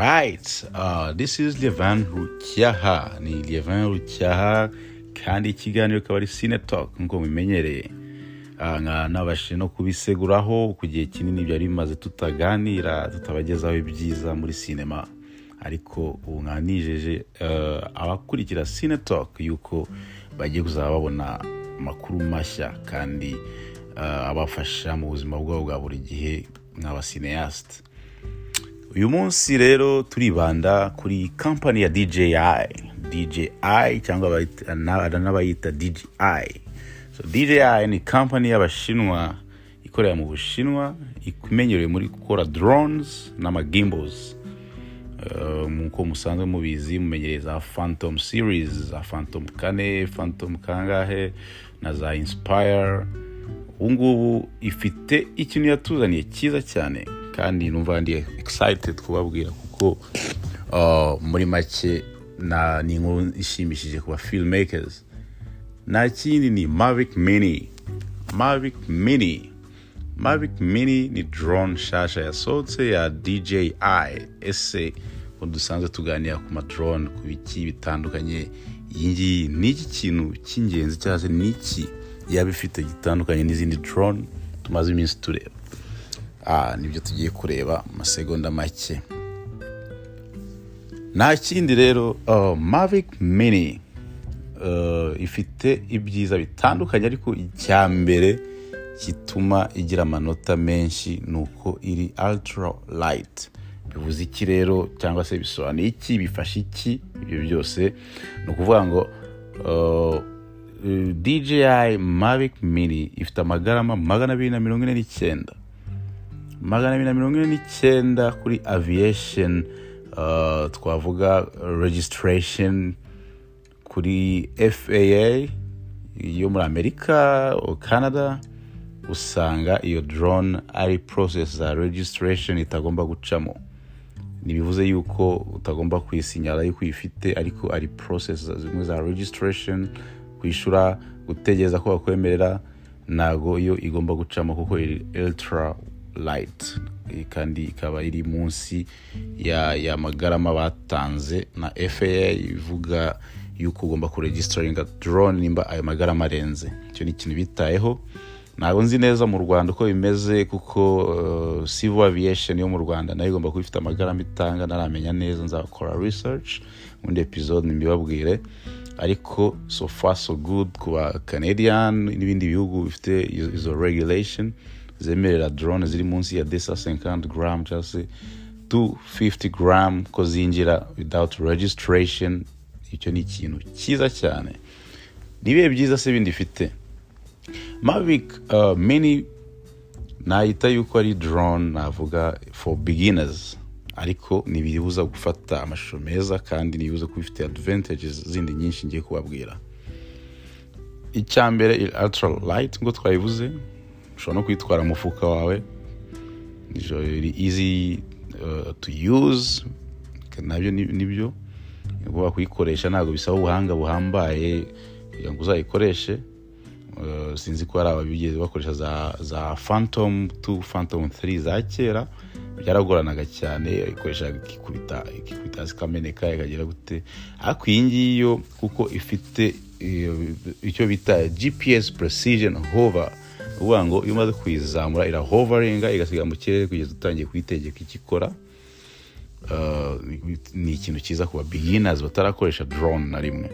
Alright, uh, this is Levan Rucyaha. Ni Levan Rucyaha kandi ikiganiro kikaba ari Cine Talk nk'uko mubimenyereye. Nka nabashije no kubiseguraho ku gihe kinini byari bimaze tutaganira tutabagezaho ibyiza muri sinema ariko ubu nkaba nijeje uh, abakurikira Cine Talk yuko bagiye kuzaba babona amakuru mashya kandi uh, abafasha mu buzima bwabo bwa buri gihe nk'abasineyasite uyu munsi rero turibanda kuri kampani ya DJI DJI cyangwa abayita- na- n'abayita DJI so DJI ni kampani y'abashinwa ikorera mu bushinwa imenyerewe muri gukora drones n'amagimbals. Uh, nk'uko musanzwe mubizi mumenyereye za phantom series za phantom kane phantom kangahe na za inspire. Ubu ngubu ifite ikintu yatuzaniye cyiza cyane. Kandi numva ndi excited kubabwira kuko uh, muri make ni inkuru ishimishije ku ba filmmakers. Nta kindi ni mavic mini. Mavic mini. Mavic mini ni drone nshasha yasohotse ya dji ese ngo dusanzwe tuganira ku madrone ku biki bitandukanye. Iyi ngiyi ni iki kintu cy'ingenzi cyangwa se ni iki yaba ifite gitandukanye n'izindi drone tumaze iminsi tureba. Ni byo tugiye kureba mu masegonda make. Nta kindi rero uh, mavic mini uh, ifite ibyiza bitandukanye ariko icya mbere gituma igira amanota menshi ni uko iri ultra light. Bivuze iki rero cyangwa se bisobanuye iki bifasha iki? Ibyo byose ni ukuvuga ngo uh, DJI Mavic Mini ifite amagarama magana abiri na mirongo ine n'icyenda. Magana abiri na mirongo ine n'icyenda kuri aviation. Uh, twavuga registration kuri FAA yo muri Amerika Canada. Usanga iyo drone ari process za registration itagomba gucamo. Ntibivuze yuko utagomba kuyisinyara yuko uyifite ariko ari process zimwe za registration. Kwishyura gutegereza ko bakwemerera ntago iyo igomba gucamo kuko iri ultra light. Kandi ikaba iri munsi ya magarama batanze na FAA ivuga yuko ugomba kuregisteringa drone nimba ayo magarama arenze. Icyo ni ikintu bitayeho. Ntabwo nzi neza mu rwanda uko bimeze kuko uh, civil aviation yo mu rwanda na yo igomba kuba ifite amagarama itanga. Naramenya neza nzakora research muri episode mbibabwire ariko so far so good ku ba canadian n'ibindi bihugu bifite izo regulation. Zemerera drone ziri munsi ya 250 gram cyangwa se 250 gram ko zinjira without registration. Icyo ni ikintu cyiza cyane. Ni byiza se bindi ifite mavic uh, mini nahita yuko ari drone navuga for beginners. Ariko ntibibuza gufata amashusho meza kandi ntibibuza kuba ifite advantages zindi nyinshi ngiye kubabwira. Icya mbere ultra light ngo twabivuze ushobora no kwitwara mu mufuka wawe uh, to use na byo ni- ni byo. Uba kuyikoresha ntabwo bisaba ubuhanga buhambaye kugira ngo uzayikoreshe. Uh, sinzi ko hari ababigeze bakoresha za, phantom 2 phantom 3 za kera byaragoranaga cyane ikoresha ikikubita ikikubita hasi ikameneka ikagera gute. Ariko iyi ngiyi yo kuko ifite eh, icyo bita gps precision hover ni ukuvuga ngo iyo umaze kuyizamura irahovaringa igasiga mu kirere kugeza utangiye kuyitegeka icyo ikora Uh, ni ikintu cyiza ku ba beginners batarakoresha drone na rimwe.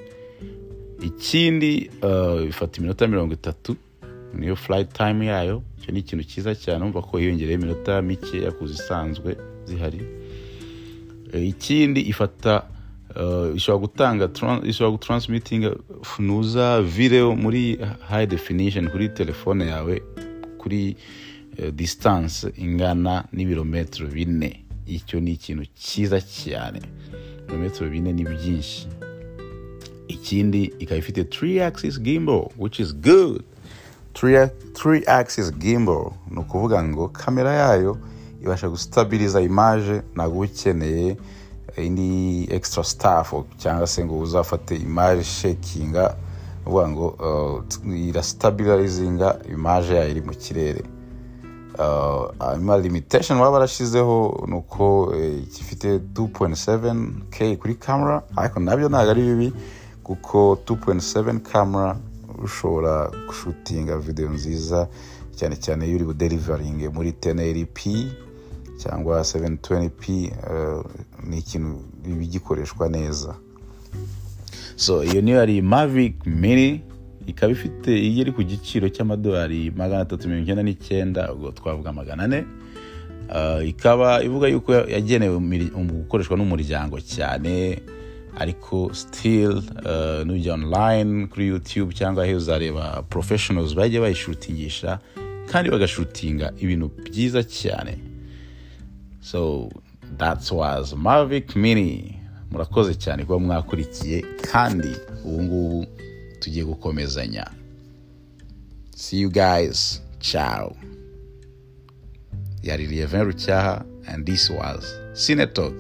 Ikindi uh, ifata iminota mirongo itatu niyo flight time yayo. Icyo ni ikintu cyiza cyane umva ko hiyongereyeho iminota mikeya ku zisanzwe zihari. Eh, ikindi ifata uh, ishobora gutanga ishobora gutransmitting nuza video muri high definition kuri telefone yawe kuri eh, distance ingana n'ibirometero bine. Icyo ni ikintu cyiza cyane. Ibirometero bine ni byinshi. Ikindi ikaba ifite 3 axis gimbal which is good. 3 axis gimbal ni ukuvuga ngo kamera yayo ibasha gustabiriza image ntabwo uba ukeneye. Indi extra staff cyangwa se ngo uzafate image shakinga uvuga ngo uh, irastabilizinga image yayo iri mu kirere. Hanyuma limitation baba barashyizeho ni uko eh, gifite 2.7k kuri camera ariko na byo ntabwo ari bibi kuko 2.7 camera ushobora gushutinga video nziza cyane cyane iyo uri buderivaringe muri 1080p cyangwa 720p eh, ni ikintu bigikoreshwa neza. So iyo niyo ari mavic mini ikaba ifite iyo iri ku giciro cy'amadolari magana atatu mirongo icyenda n'icyenda ubwo twavuga magana ane Uh, ikaba ivuga yuko yagenewe gukoreshwa n'umuryango cyane ariko still uh, nujya online kuri youtube cyangwa aho uzareba professionals bajya bayishutingisha kandi bagashutinga ibintu byiza cyane. So that was mavic mini. Murakoze cyane kuba mwakurikiye kandi ubu ngubu tugiye gukomezanya. See you guys. Ciao. Yari Lievin Rucyaha and this was Cinetalk.